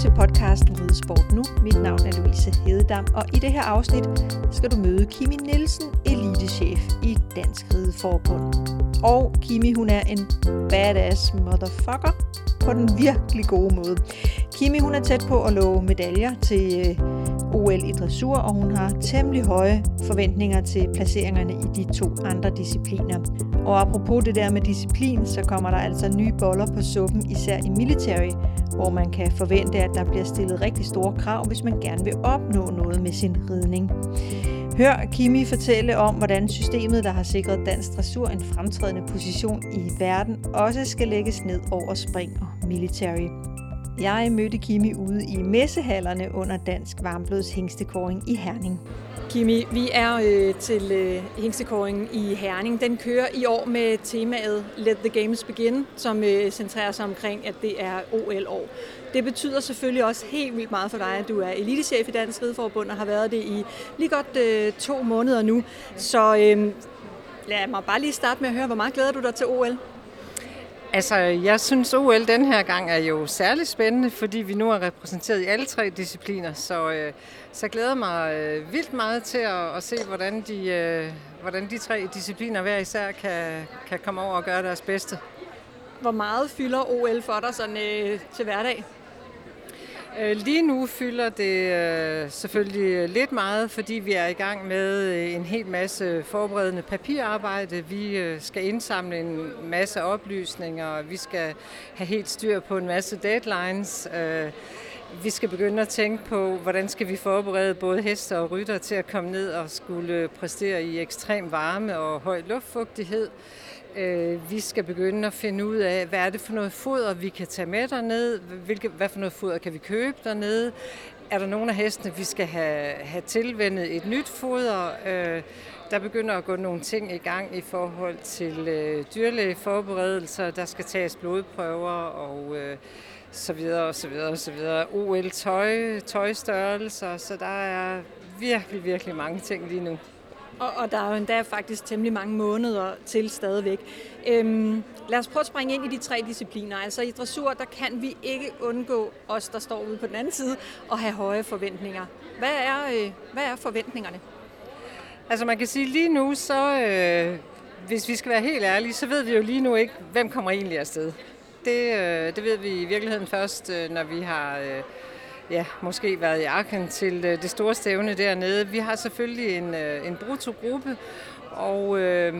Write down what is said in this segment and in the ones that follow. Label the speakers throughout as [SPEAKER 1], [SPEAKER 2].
[SPEAKER 1] Til podcasten Ridesport Nu. Mit navn er Louise Hededam, og i det her afsnit skal du møde Kimi Nielsen, elitechef i Dansk Rideforbund. Og Kimi, hun er en badass motherfucker på den virkelig gode måde. Kimi, hun er tæt på at love medaljer til øh, OL i dressur, og hun har temmelig høje forventninger til placeringerne i de to andre discipliner. Og apropos det der med disciplin, så kommer der altså nye boller på suppen, især i military, hvor man kan forvente, at der bliver stillet rigtig store krav, hvis man gerne vil opnå noget med sin ridning. Hør Kimi fortælle om, hvordan systemet, der har sikret dansk dressur en fremtrædende position i verden, også skal lægges ned over spring og military. Jeg mødte Kimi ude i messehallerne under Dansk Varmblods hængstekåring i Herning. Kimi, vi er øh, til øh, hængstekåringen i Herning. Den kører i år med temaet Let the Games Begin, som øh, centrerer sig omkring, at det er OL-år. Det betyder selvfølgelig også helt vildt meget for dig, at du er elitechef i Dansk Rideforbund og har været det i lige godt øh, to måneder nu. Så øh, lad mig bare lige starte med at høre, hvor meget glæder du dig til OL?
[SPEAKER 2] Altså, jeg synes OL den her gang er jo særlig spændende, fordi vi nu er repræsenteret i alle tre discipliner, så, øh, så jeg glæder mig øh, vildt meget til at, at se, hvordan de, øh, hvordan de tre discipliner hver især kan, kan komme over og gøre deres bedste.
[SPEAKER 1] Hvor meget fylder OL for dig sådan, øh, til hverdag?
[SPEAKER 2] Øh, lige nu fylder det øh, selvfølgelig lidt meget, fordi vi er i gang med øh, en hel masse forberedende papirarbejde. Vi skal indsamle en masse oplysninger, vi skal have helt styr på en masse deadlines. Vi skal begynde at tænke på, hvordan skal vi forberede både heste og rytter til at komme ned og skulle præstere i ekstrem varme og høj luftfugtighed. Øh, vi skal begynde at finde ud af, hvad er det for noget foder, vi kan tage med derned, hvilke, hvad for noget foder kan vi købe dernede, er der nogle af hestene, vi skal have, have tilvendet et nyt foder. Øh, der begynder at gå nogle ting i gang i forhold til øh, dyrlægeforberedelser. Der skal tages blodprøver og øh, så videre og så videre og så videre. OL-tøj, tøjstørrelser, så der er virkelig, virkelig mange ting lige nu.
[SPEAKER 1] Og, og der er jo endda faktisk temmelig mange måneder til stadigvæk. Øhm, lad os prøve at springe ind i de tre discipliner. Altså i dressur, der kan vi ikke undgå os, der står ude på den anden side, at have høje forventninger. Hvad er, øh, hvad er forventningerne?
[SPEAKER 2] Altså man kan sige lige nu, så øh, hvis vi skal være helt ærlige, så ved vi jo lige nu ikke, hvem kommer egentlig afsted. Det, øh, det ved vi i virkeligheden først, øh, når vi har... Øh, ja, måske været i Aachen til øh, det store stævne dernede. Vi har selvfølgelig en, øh, en brutogruppe, og øh,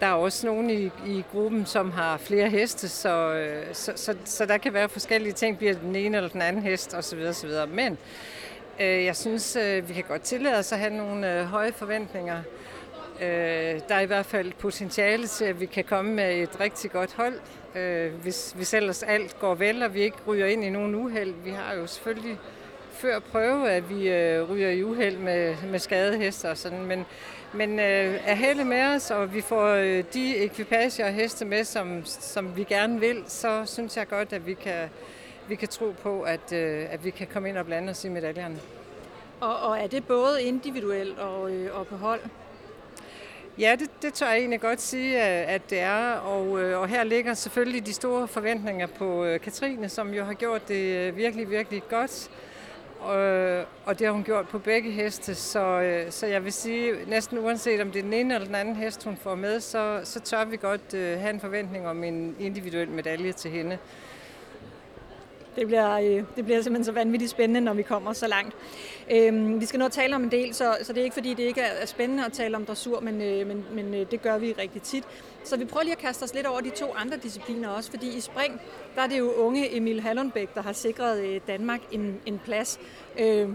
[SPEAKER 2] der er også nogen i, i gruppen, som har flere heste, så, øh, så, så, så der kan være forskellige ting, bliver den ene eller den anden hest osv. osv. Men øh, jeg synes, øh, vi kan godt tillade os at have nogle øh, høje forventninger. Øh, der er i hvert fald potentiale til, at vi kan komme med et rigtig godt hold, øh, hvis, hvis ellers alt går vel, og vi ikke ryger ind i nogen uheld. Vi har jo selvfølgelig før prøvet, at vi øh, ryger i uheld med, med skadehester og sådan, men, men øh, er heldige med os, og vi får øh, de ekvipager og heste med, som, som vi gerne vil, så synes jeg godt, at vi kan, vi kan tro på, at, øh, at vi kan komme ind og blande os i medaljerne.
[SPEAKER 1] Og, og er det både individuelt og, øh, og på hold?
[SPEAKER 2] Ja, det, det tør jeg egentlig godt sige, at det er. Og, øh, og her ligger selvfølgelig de store forventninger på øh, Katrine, som jo har gjort det øh, virkelig, virkelig godt. Og, og det har hun gjort på begge heste, så, så jeg vil sige, næsten uanset om det er den ene eller den anden hest, hun får med, så, så tør vi godt have en forventning om en individuel medalje til hende.
[SPEAKER 1] Det bliver, øh, det bliver simpelthen så vanvittigt spændende, når vi kommer så langt. Øhm, vi skal nå at tale om en del, så, så det er ikke fordi, det ikke er spændende at tale om dressur, men, øh, men, men øh, det gør vi rigtig tit. Så vi prøver lige at kaste os lidt over de to andre discipliner også, fordi i spring, der er det jo unge Emil Hallundbæk, der har sikret øh, Danmark en, en plads. Øh,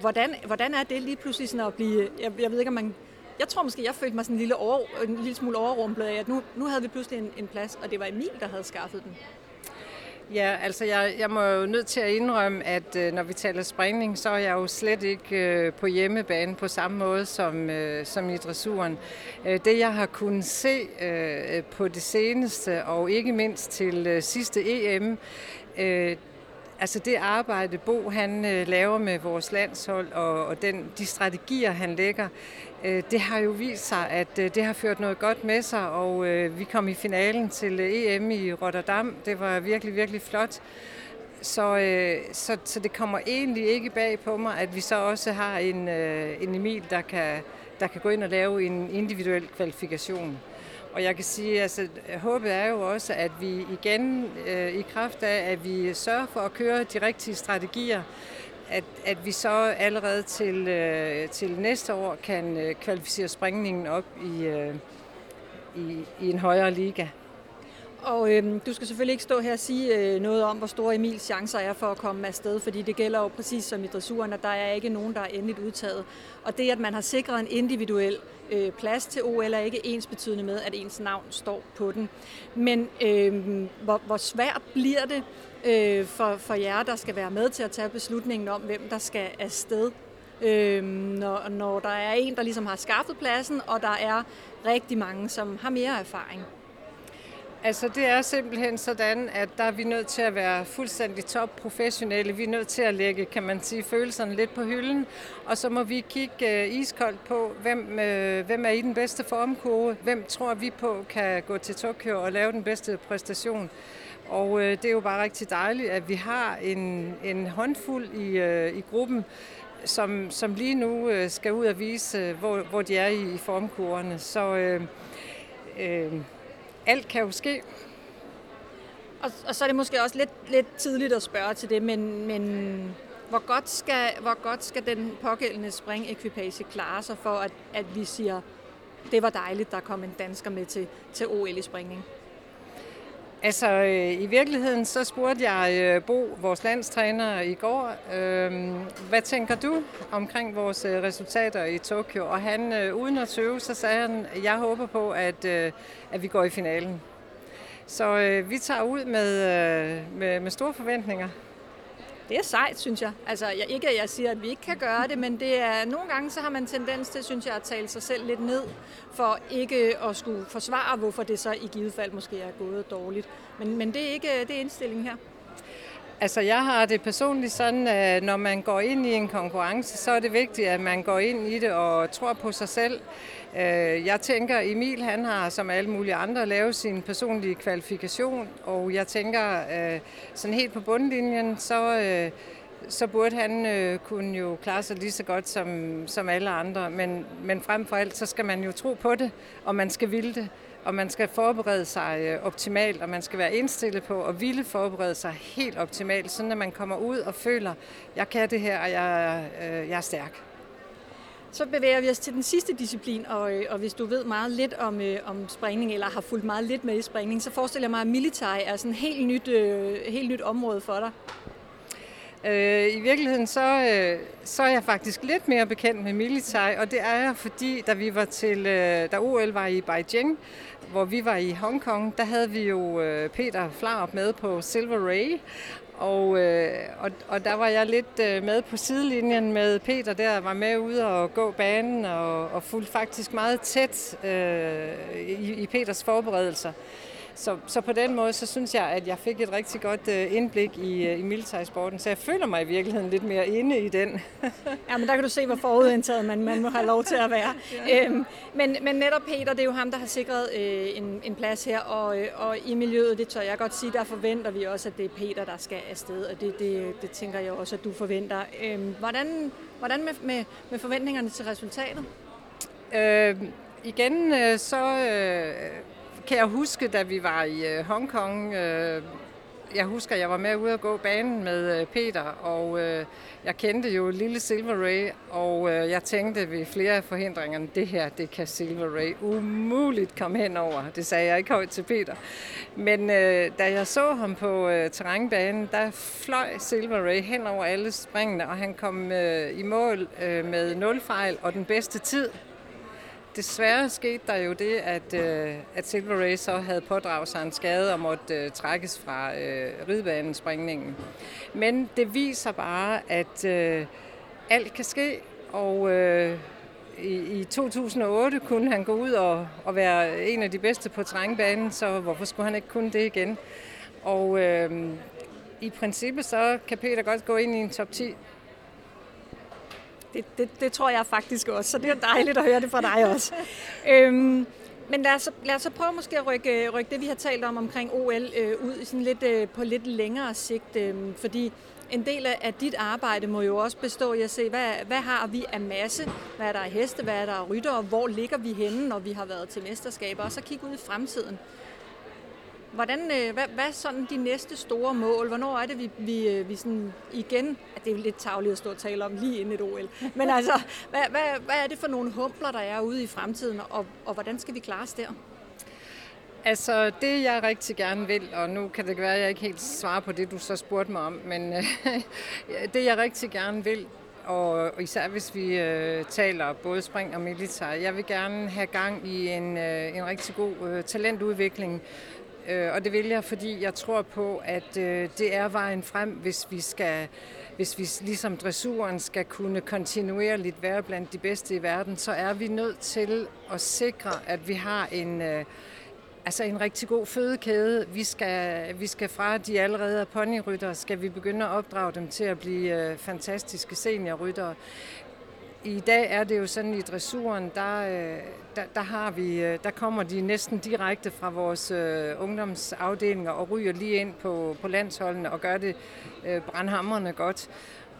[SPEAKER 1] hvordan, hvordan er det lige pludselig sådan at blive, jeg, jeg ved ikke om man jeg tror måske, jeg følte mig sådan en lille, over, en lille smule overrumplet af, at nu, nu havde vi pludselig en, en plads, og det var Emil, der havde skaffet den.
[SPEAKER 2] Ja, altså jeg, jeg må jo nødt til at indrømme, at øh, når vi taler springning, så er jeg jo slet ikke øh, på hjemmebane på samme måde som, øh, som i dressuren. Øh, det jeg har kunnet se øh, øh på det seneste, og ikke mindst til øh, sidste EM, øh, Altså det arbejde, Bo han øh, laver med vores landshold, og, og den, de strategier, han lægger, Øh, det har jo vist sig, at øh, det har ført noget godt med sig, og øh, vi kom i finalen til EM i Rotterdam. Det var virkelig, virkelig flot. så, så, så det kommer egentlig ikke bag på mig, at vi så også har en, en Emil, der kan, der kan gå ind og lave en individuel kvalifikation. Og jeg kan sige, altså øh, håbet er jo også, at vi igen øh, i kraft af, at vi sørger for at køre de rigtige strategier, at, at vi så allerede til, øh, til næste år kan øh, kvalificere springningen op i, øh, i, i en højere liga.
[SPEAKER 1] Og øhm, du skal selvfølgelig ikke stå her og sige øh, noget om, hvor store Emils chancer er for at komme afsted, fordi det gælder jo præcis som i dressuren, at der er ikke nogen, der er endeligt udtaget. Og det, at man har sikret en individuel øh, plads til OL, er ikke ens betydende med, at ens navn står på den. Men øh, hvor, hvor svært bliver det øh, for, for jer, der skal være med til at tage beslutningen om, hvem der skal afsted? Øh, når, når der er en, der ligesom har skaffet pladsen, og der er rigtig mange, som har mere erfaring.
[SPEAKER 2] Altså det er simpelthen sådan, at der er vi nødt til at være fuldstændig top professionelle. Vi er nødt til at lægge, kan man sige, følelserne lidt på hylden. Og så må vi kigge øh, iskoldt på, hvem, øh, hvem er i den bedste formkurve. Hvem tror vi på kan gå til Tokyo og lave den bedste præstation. Og øh, det er jo bare rigtig dejligt, at vi har en, en håndfuld i, i gruppen, som, som lige nu skal ud og vise, hvor, hvor de er i, i formkurverne. Så... øh, øh, alt kan jo ske.
[SPEAKER 1] Og, og så er det måske også lidt, lidt tidligt at spørge til det, men, men hvor, godt skal, hvor godt skal den pågældende springekvipage klare sig for, at, at vi siger, det var dejligt, der kom en dansker med til, til OL i springning?
[SPEAKER 2] Altså, øh, i virkeligheden så spurgte jeg øh, Bo, vores landstræner, i går, øh, hvad tænker du omkring vores øh, resultater i Tokyo? Og han, øh, uden at tøve, så sagde han, jeg håber på, at, øh, at vi går i finalen. Så øh, vi tager ud med, øh, med, med store forventninger.
[SPEAKER 1] Det er sejt, synes jeg. Altså, jeg, ikke at jeg siger, at vi ikke kan gøre det, men det er, nogle gange så har man tendens til, synes jeg, at tale sig selv lidt ned, for ikke at skulle forsvare, hvorfor det så i givet fald måske er gået dårligt. Men, men det er ikke det er indstillingen her.
[SPEAKER 2] Altså jeg har det personligt sådan, at når man går ind i en konkurrence, så er det vigtigt, at man går ind i det og tror på sig selv. Øh, jeg tænker, Emil han har som alle mulige andre lavet sin personlige kvalifikation, og jeg tænker øh, sådan helt på bundlinjen, så, øh, så burde han kunne jo klare sig lige så godt som, som alle andre. Men, men frem for alt, så skal man jo tro på det, og man skal ville det og man skal forberede sig øh, optimalt, og man skal være indstillet på at ville forberede sig helt optimalt, sådan at man kommer ud og føler, jeg kan det her, og jeg, øh, jeg er stærk.
[SPEAKER 1] Så bevæger vi os til den sidste disciplin, og, øh, og hvis du ved meget lidt om, øh, om springning, eller har fulgt meget lidt med i springning, så forestiller jeg mig, at military er sådan et helt nyt, øh, helt nyt område for dig.
[SPEAKER 2] Øh, I virkeligheden så, øh, så er jeg faktisk lidt mere bekendt med military, og det er jeg, fordi da vi var til, øh, da OL var i Beijing, hvor vi var i Hongkong, der havde vi jo øh, Peter Flarup med på Silver Ray, og, øh, og, og der var jeg lidt øh, med på sidelinjen med Peter der, var med ude og gå banen og, og fulgte faktisk meget tæt øh, i, i Peters forberedelser. Så, så på den måde, så synes jeg, at jeg fik et rigtig godt øh, indblik i, øh, i militærsporten, så jeg føler mig i virkeligheden lidt mere inde i den.
[SPEAKER 1] ja, men der kan du se, hvor forudindtaget man, man må have lov til at være. ja. øhm, men, men netop Peter, det er jo ham, der har sikret øh, en, en plads her, og, øh, og i miljøet, det tør jeg godt sige, der forventer vi også, at det er Peter, der skal afsted, og det, det, det tænker jeg også, at du forventer. Øhm, hvordan hvordan med, med, med forventningerne til resultatet?
[SPEAKER 2] Øh, igen, øh, så... Øh, kan jeg huske, da vi var i øh, Hongkong. Øh, jeg husker, jeg var med ude at gå banen med øh, Peter, og øh, jeg kendte jo lille Silver Ray, og øh, jeg tænkte ved flere af forhindringerne, det her, det kan Silver Ray umuligt komme hen over. Det sagde jeg ikke højt til Peter. Men øh, da jeg så ham på øh, terrænbanen, der fløj Silver Ray hen over alle springene, og han kom øh, i mål øh, med nul fejl og den bedste tid Desværre skete der jo det, at, øh, at Silver Ray så havde pådraget sig en skade og måtte øh, trækkes fra øh, ridbanespringningen. Men det viser bare, at øh, alt kan ske, og øh, i, i 2008 kunne han gå ud og, og være en af de bedste på trængbanen, så hvorfor skulle han ikke kunne det igen? Og øh, i princippet så kan Peter godt gå ind i en top 10
[SPEAKER 1] det, det, det tror jeg faktisk også, så det er dejligt at høre det fra dig også. øhm, Men lad os, lad os så prøve måske at rykke, rykke det, vi har talt om omkring OL øh, ud sådan lidt, øh, på lidt længere sigt. Øh, fordi en del af dit arbejde må jo også bestå i at se, hvad, hvad har vi af masse, hvad er der af heste, hvad er der af rytter, hvor ligger vi henne, når vi har været til mesterskaber, og så kigge ud i fremtiden. Hvordan, øh, hvad, hvad er sådan de næste store mål? Hvornår er det, vi, vi, øh, vi sådan igen... Det er jo lidt tageligt at stå og tale om lige inden et OL. Men altså, hvad, hvad, hvad er det for nogle humpler, der er ude i fremtiden, og, og hvordan skal vi klare os der?
[SPEAKER 2] Altså, det jeg rigtig gerne vil, og nu kan det være, at jeg ikke helt svarer på det, du så spurgte mig om, men det jeg rigtig gerne vil, og især hvis vi øh, taler både spring og militær, jeg vil gerne have gang i en, øh, en rigtig god øh, talentudvikling, øh, Øh, og det vil jeg, fordi jeg tror på, at øh, det er vejen frem, hvis vi skal hvis vi ligesom dressuren skal kunne kontinuerligt være blandt de bedste i verden, så er vi nødt til at sikre, at vi har en, øh, altså en rigtig god fødekæde. Vi skal, vi skal fra de allerede ponyrytter, skal vi begynde at opdrage dem til at blive fantastiske seniorryttere. I dag er det jo sådan i dressuren, der, øh, der, der, har vi, øh, der kommer de næsten direkte fra vores øh, ungdomsafdelinger og ryger lige ind på, på landsholdene og gør det øh, brandhammerne godt.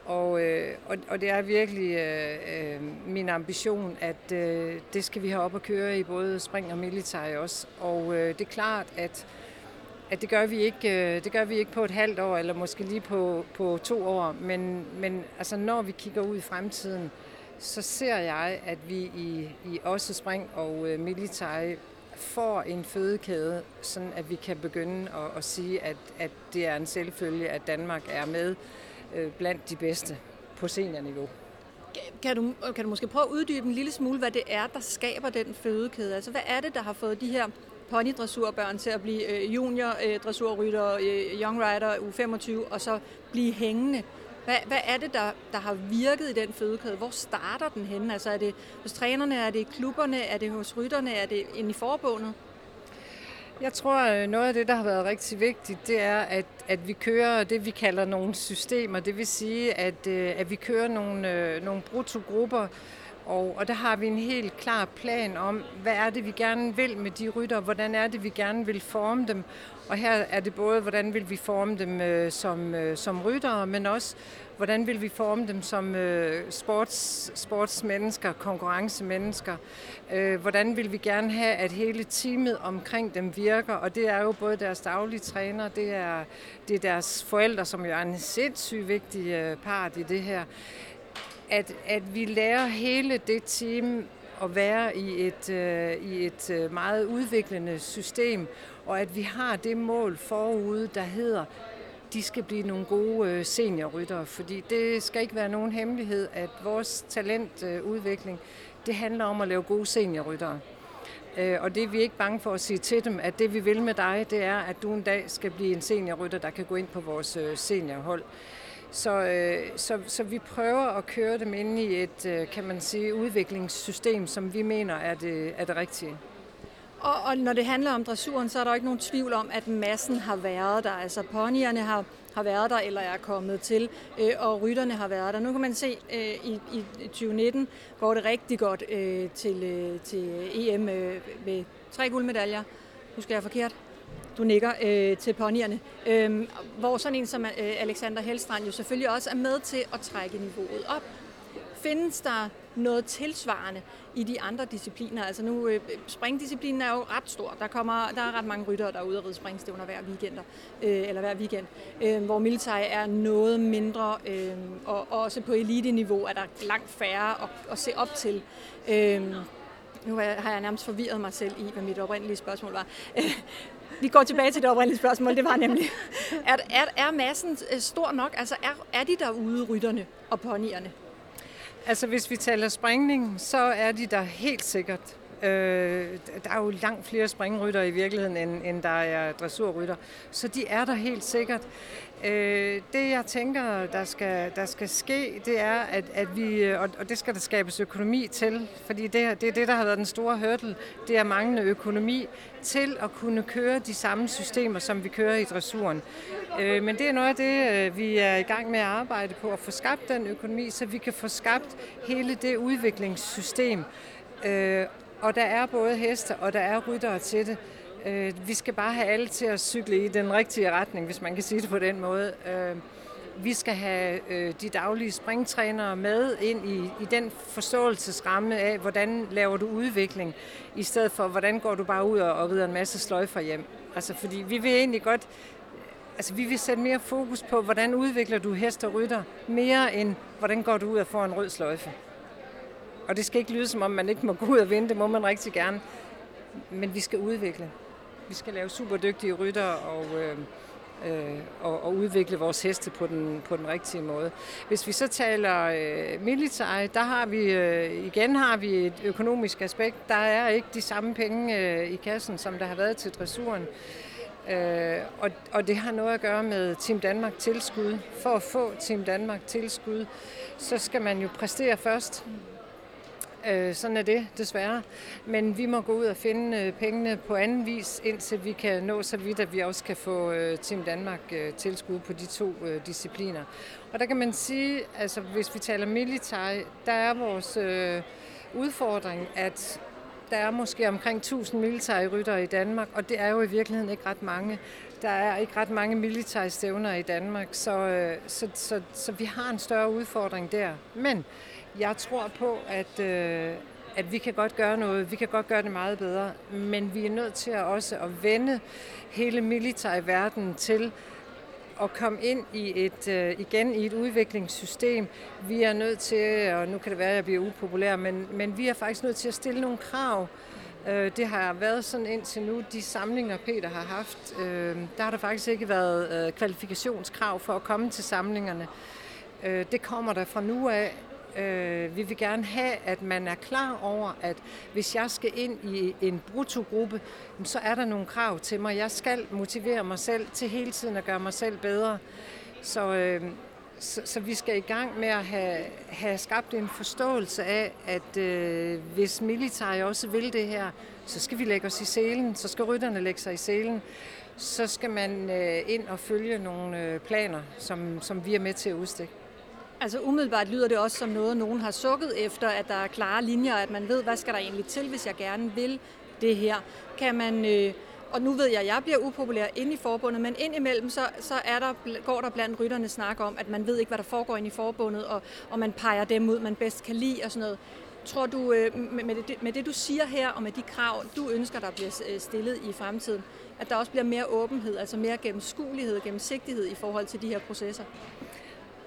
[SPEAKER 2] Og, øh, og, og det er virkelig øh, øh, min ambition, at øh, det skal vi have op at køre i både spring og militær også. Og øh, det er klart, at, at det, gør vi ikke, øh, det gør vi ikke på et halvt år, eller måske lige på, på to år. Men, men altså, når vi kigger ud i fremtiden, så ser jeg, at vi i, i også spring og øh, militær får en fødekæde, sådan at vi kan begynde at, at sige, at, at det er en selvfølge, at Danmark er med øh, blandt de bedste på seniorniveau.
[SPEAKER 1] Kan du, kan du måske prøve at uddybe en lille smule, hvad det er, der skaber den fødekæde? Altså, hvad er det, der har fået de her ponydressurbørn til at blive øh, junior øh, dressurrytter, øh, young rider U25, og så blive hængende? Hvad, hvad er det, der, der har virket i den fødekæde? Hvor starter den henne? Altså, er det hos trænerne, er det i klubberne, er det hos rytterne, er det inde i forbundet?
[SPEAKER 2] Jeg tror, øh, noget af det, der har været rigtig vigtigt, det er, at, at vi kører det, vi kalder nogle systemer. Det vil sige, at, øh, at vi kører nogle, øh, nogle nogle brutogrupper, og, og der har vi en helt klar plan om, hvad er det, vi gerne vil med de rytter, hvordan er det, vi gerne vil forme dem. Og her er det både, hvordan vil vi forme dem øh, som, øh, som ryttere, men også, hvordan vil vi forme dem som øh, sports, sportsmennesker, konkurrencemennesker. Øh, hvordan vil vi gerne have, at hele teamet omkring dem virker, og det er jo både deres daglige træner, det er, det er deres forældre, som jo er en sindssygt vigtig øh, part i det her at, at vi lærer hele det team at være i et, øh, i et øh, meget udviklende system, og at vi har det mål forude, der hedder, de skal blive nogle gode øh, seniorryttere, fordi det skal ikke være nogen hemmelighed, at vores talentudvikling, øh, det handler om at lave gode seniorryttere. Øh, og det er vi ikke bange for at sige til dem, at det vi vil med dig, det er, at du en dag skal blive en seniorrytter, der kan gå ind på vores øh, seniorhold. Så, øh, så, så vi prøver at køre dem ind i et, øh, kan man sige, udviklingssystem, som vi mener er det, er det rigtige.
[SPEAKER 1] Og, og når det handler om dressuren, så er der ikke nogen tvivl om, at massen har været der. Altså ponyerne har, har været der eller er kommet til, øh, og rytterne har været der. Nu kan man se, øh, i, i 2019 går det rigtig godt øh, til, øh, til EM øh, med tre guldmedaljer. Husker jeg forkert? Du nikker øh, til ponyerne, øh, hvor sådan en som øh, Alexander Helstrand jo selvfølgelig også er med til at trække niveauet op. Findes der noget tilsvarende i de andre discipliner? Altså nu, øh, springdisciplinen er jo ret stor. Der, kommer, der er ret mange ryttere, der er ude og ride springstævner hver, weekender, øh, eller hver weekend. Øh, hvor militær er noget mindre, øh, og også på elite-niveau er der langt færre at, at se op til. Øh, nu har jeg nærmest forvirret mig selv i, hvad mit oprindelige spørgsmål var. Vi går tilbage til det oprindelige spørgsmål, det var nemlig, er, er, er massen øh, stor nok? Altså er, er de derude, rytterne og ponyerne?
[SPEAKER 2] Altså hvis vi taler springning, så er de der helt sikkert. Øh, der er jo langt flere springrytter i virkeligheden, end, end der er dressurrytter. Så de er der helt sikkert. Øh, det jeg tænker, der skal, der skal ske, det er, at, at vi, og, og det skal der skabes økonomi til, fordi det, det er det, der har været den store hurdle, det er manglende økonomi til at kunne køre de samme systemer, som vi kører i dressuren. Øh, men det er noget af det, øh, vi er i gang med at arbejde på, at få skabt den økonomi, så vi kan få skabt hele det udviklingssystem, øh, og der er både heste, og der er ryttere til det. Øh, vi skal bare have alle til at cykle i den rigtige retning, hvis man kan sige det på den måde. Øh, vi skal have øh, de daglige springtrænere med ind i, i den forståelsesramme af, hvordan laver du udvikling, i stedet for, hvordan går du bare ud og, og rider en masse sløjfer hjem. Altså, fordi vi vil egentlig godt, altså vi vil sætte mere fokus på, hvordan udvikler du hest og rytter, mere end, hvordan går du ud og får en rød sløjfe. Og det skal ikke lyde, som om man ikke må gå ud og vinde, det må man rigtig gerne. Men vi skal udvikle. Vi skal lave super dygtige rytter og, øh, øh, og, og udvikle vores heste på den, på den rigtige måde. Hvis vi så taler øh, militær, der har vi øh, igen har vi et økonomisk aspekt. Der er ikke de samme penge øh, i kassen, som der har været til dressuren. Øh, og, og det har noget at gøre med Team Danmark tilskud. For at få Team Danmark tilskud, så skal man jo præstere først. Øh, sådan er det, desværre. Men vi må gå ud og finde øh, pengene på anden vis, indtil vi kan nå så vidt, at vi også kan få øh, Team Danmark øh, tilskud på de to øh, discipliner. Og der kan man sige, altså hvis vi taler militær, der er vores øh, udfordring, at der er måske omkring 1000 militære ryttere i Danmark, og det er jo i virkeligheden ikke ret mange. Der er ikke ret mange militære stævner i Danmark, så, øh, så, så, så vi har en større udfordring der. Men jeg tror på, at, øh, at vi kan godt gøre noget. Vi kan godt gøre det meget bedre, men vi er nødt til at også at vende hele militær verden til at komme ind i et, øh, igen i et udviklingssystem. Vi er nødt til, og nu kan det være, at jeg bliver upopulær, men, men vi er faktisk nødt til at stille nogle krav. Øh, det har været sådan indtil nu, de samlinger Peter har haft, øh, der har der faktisk ikke været øh, kvalifikationskrav for at komme til samlingerne. Øh, det kommer der fra nu af, Øh, vi vil gerne have, at man er klar over, at hvis jeg skal ind i en bruttogruppe, så er der nogle krav til mig. Jeg skal motivere mig selv til hele tiden at gøre mig selv bedre. Så, øh, så, så vi skal i gang med at have, have skabt en forståelse af, at øh, hvis militær også vil det her, så skal vi lægge os i selen, så skal rytterne lægge sig i selen, så skal man øh, ind og følge nogle øh, planer, som, som vi er med til at udstikke.
[SPEAKER 1] Altså umiddelbart lyder det også som noget, nogen har sukket efter, at der er klare linjer, at man ved, hvad skal der egentlig til, hvis jeg gerne vil det her. Kan man, øh, og nu ved jeg, at jeg bliver upopulær inde i forbundet, men indimellem så, så er der, går der blandt rytterne snak om, at man ved ikke, hvad der foregår inde i forbundet, og, og man peger dem ud, man bedst kan lide og sådan noget. Tror du, øh, med det, med det du siger her, og med de krav, du ønsker, der bliver øh, stillet i fremtiden, at der også bliver mere åbenhed, altså mere gennemskuelighed og gennemsigtighed i forhold til de her processer?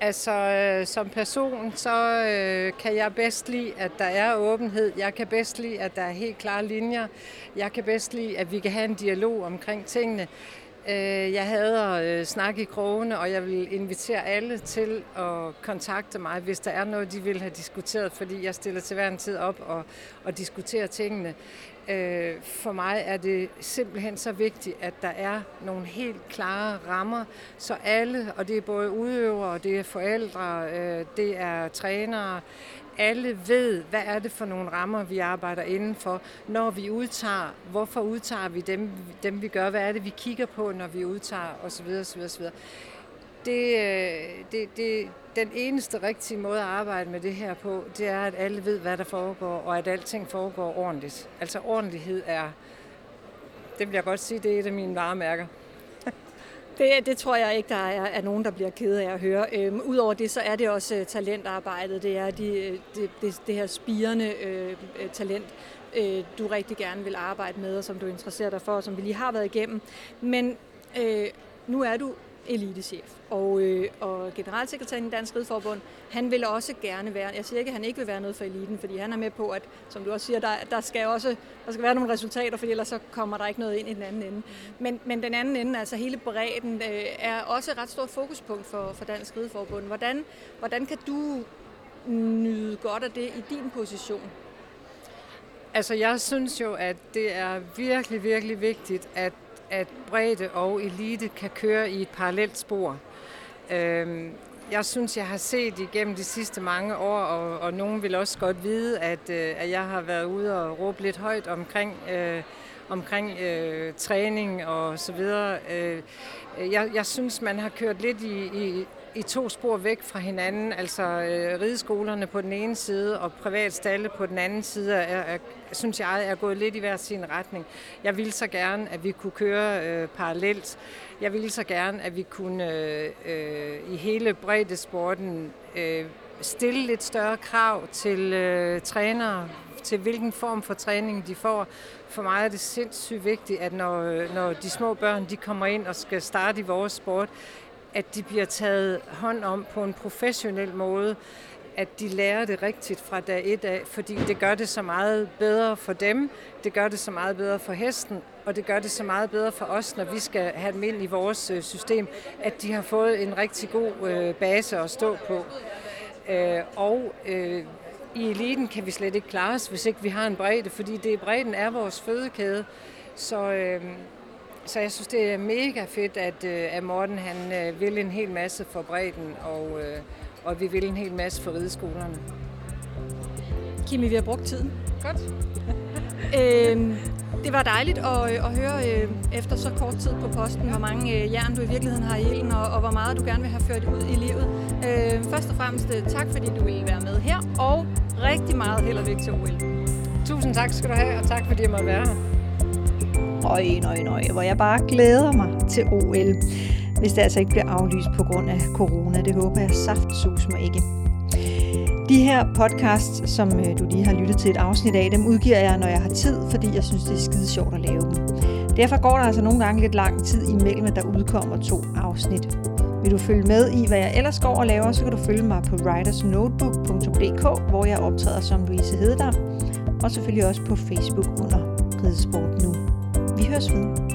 [SPEAKER 2] Altså, øh, som person, så øh, kan jeg bedst lide, at der er åbenhed. Jeg kan bedst lide, at der er helt klare linjer. Jeg kan bedst lide, at vi kan have en dialog omkring tingene. Øh, jeg hader øh, snak i krogene, og jeg vil invitere alle til at kontakte mig, hvis der er noget, de vil have diskuteret, fordi jeg stiller til hver en tid op og, og diskuterer tingene. Øh, for mig er det simpelthen så vigtigt, at der er nogle helt klare rammer, så alle, og det er både udøvere, det er forældre, øh, det er trænere, alle ved, hvad er det for nogle rammer, vi arbejder indenfor, når vi udtager, hvorfor udtager vi dem, dem vi gør, hvad er det, vi kigger på, når vi udtager osv. osv., osv. Det, øh, det, det, den eneste rigtige måde at arbejde med det her på, det er, at alle ved, hvad der foregår, og at alting foregår ordentligt. Altså ordentlighed er, det vil jeg godt sige, det er et af mine varemærker.
[SPEAKER 1] Det, det tror jeg ikke, der er, er nogen, der bliver ked af at høre. Øhm, Udover det, så er det også uh, talentarbejdet. Det er de, øh, det, det, det her spirende øh, talent, øh, du rigtig gerne vil arbejde med, og som du interesserer dig for, og som vi lige har været igennem. Men øh, nu er du elitechef. Og, øh, og generalsekretæren i Dansk Ridsforbund, han vil også gerne være, jeg siger ikke, at han ikke vil være noget for eliten, fordi han er med på, at, som du også siger, der, der skal også der skal være nogle resultater, for ellers så kommer der ikke noget ind i den anden ende. Men, men den anden ende, altså hele bredden, øh, er også et ret stort fokuspunkt for, for Dansk Rideforbund. Hvordan, hvordan kan du nyde godt af det i din position?
[SPEAKER 2] Altså, jeg synes jo, at det er virkelig, virkelig vigtigt, at at bredde og elite kan køre i et parallelt spor. Øhm, jeg synes, jeg har set igennem de sidste mange år, og, og nogen vil også godt vide, at, øh, at jeg har været ude og råbe lidt højt omkring, øh, omkring øh, træning og så videre. Øh, jeg, jeg synes, man har kørt lidt i, i i to spor væk fra hinanden, altså øh, rideskolerne på den ene side og privatstalle på den anden side, er, er, synes jeg er gået lidt i hver sin retning. Jeg ville så gerne, at vi kunne køre øh, parallelt. Jeg ville så gerne, at vi kunne øh, øh i hele breddesporten øh, stille lidt større krav til øh, trænere, til hvilken form for træning de får. For mig er det sindssygt vigtigt, at når, øh, når de små børn de kommer ind og skal starte i vores sport, at de bliver taget hånd om på en professionel måde, at de lærer det rigtigt fra dag et af, fordi det gør det så meget bedre for dem, det gør det så meget bedre for hesten, og det gør det så meget bedre for os, når vi skal have dem ind i vores øh, system, at de har fået en rigtig god øh, base at stå på. Øh, og i eliten kan vi slet ikke klare os, hvis ikke vi har en bredde, fordi det bredden er vores fødekæde. Så, øh, så jeg synes, det er mega fedt, at, øh, at Morten han øh, vil en hel masse for bredden, og, øh, og vi vil en hel masse for rideskolerne.
[SPEAKER 1] Kimi, vi har brugt tiden.
[SPEAKER 2] Godt.
[SPEAKER 1] øhm, det var dejligt at, at høre øh, efter så kort tid på posten, hvor mange øh, jern du i virkeligheden har i ilden, og, og hvor meget du gerne vil have ført ud i livet. Øh, først og fremmest tak, fordi du ville være med her, og rigtig meget held og lykke til OL.
[SPEAKER 2] Tusind tak skal du have, og tak fordi jeg måtte være her.
[SPEAKER 1] Øj, nøj, nøj, hvor jeg bare glæder mig til OL. Hvis det altså ikke bliver aflyst på grund af corona, det håber jeg saftsus mig ikke. De her podcasts, som øh, du lige har lyttet til et afsnit af, dem udgiver jeg, når jeg har tid, fordi jeg synes, det er skide sjovt at lave dem. Derfor går der altså nogle gange lidt lang tid imellem, at der udkommer to afsnit. Vil du følge med i, hvad jeg ellers går og laver, så kan du følge mig på writersnotebook.dk, hvor jeg optræder som Louise Hededam, og selvfølgelig også på Facebook under Ridesport Nu. Vi høres ved.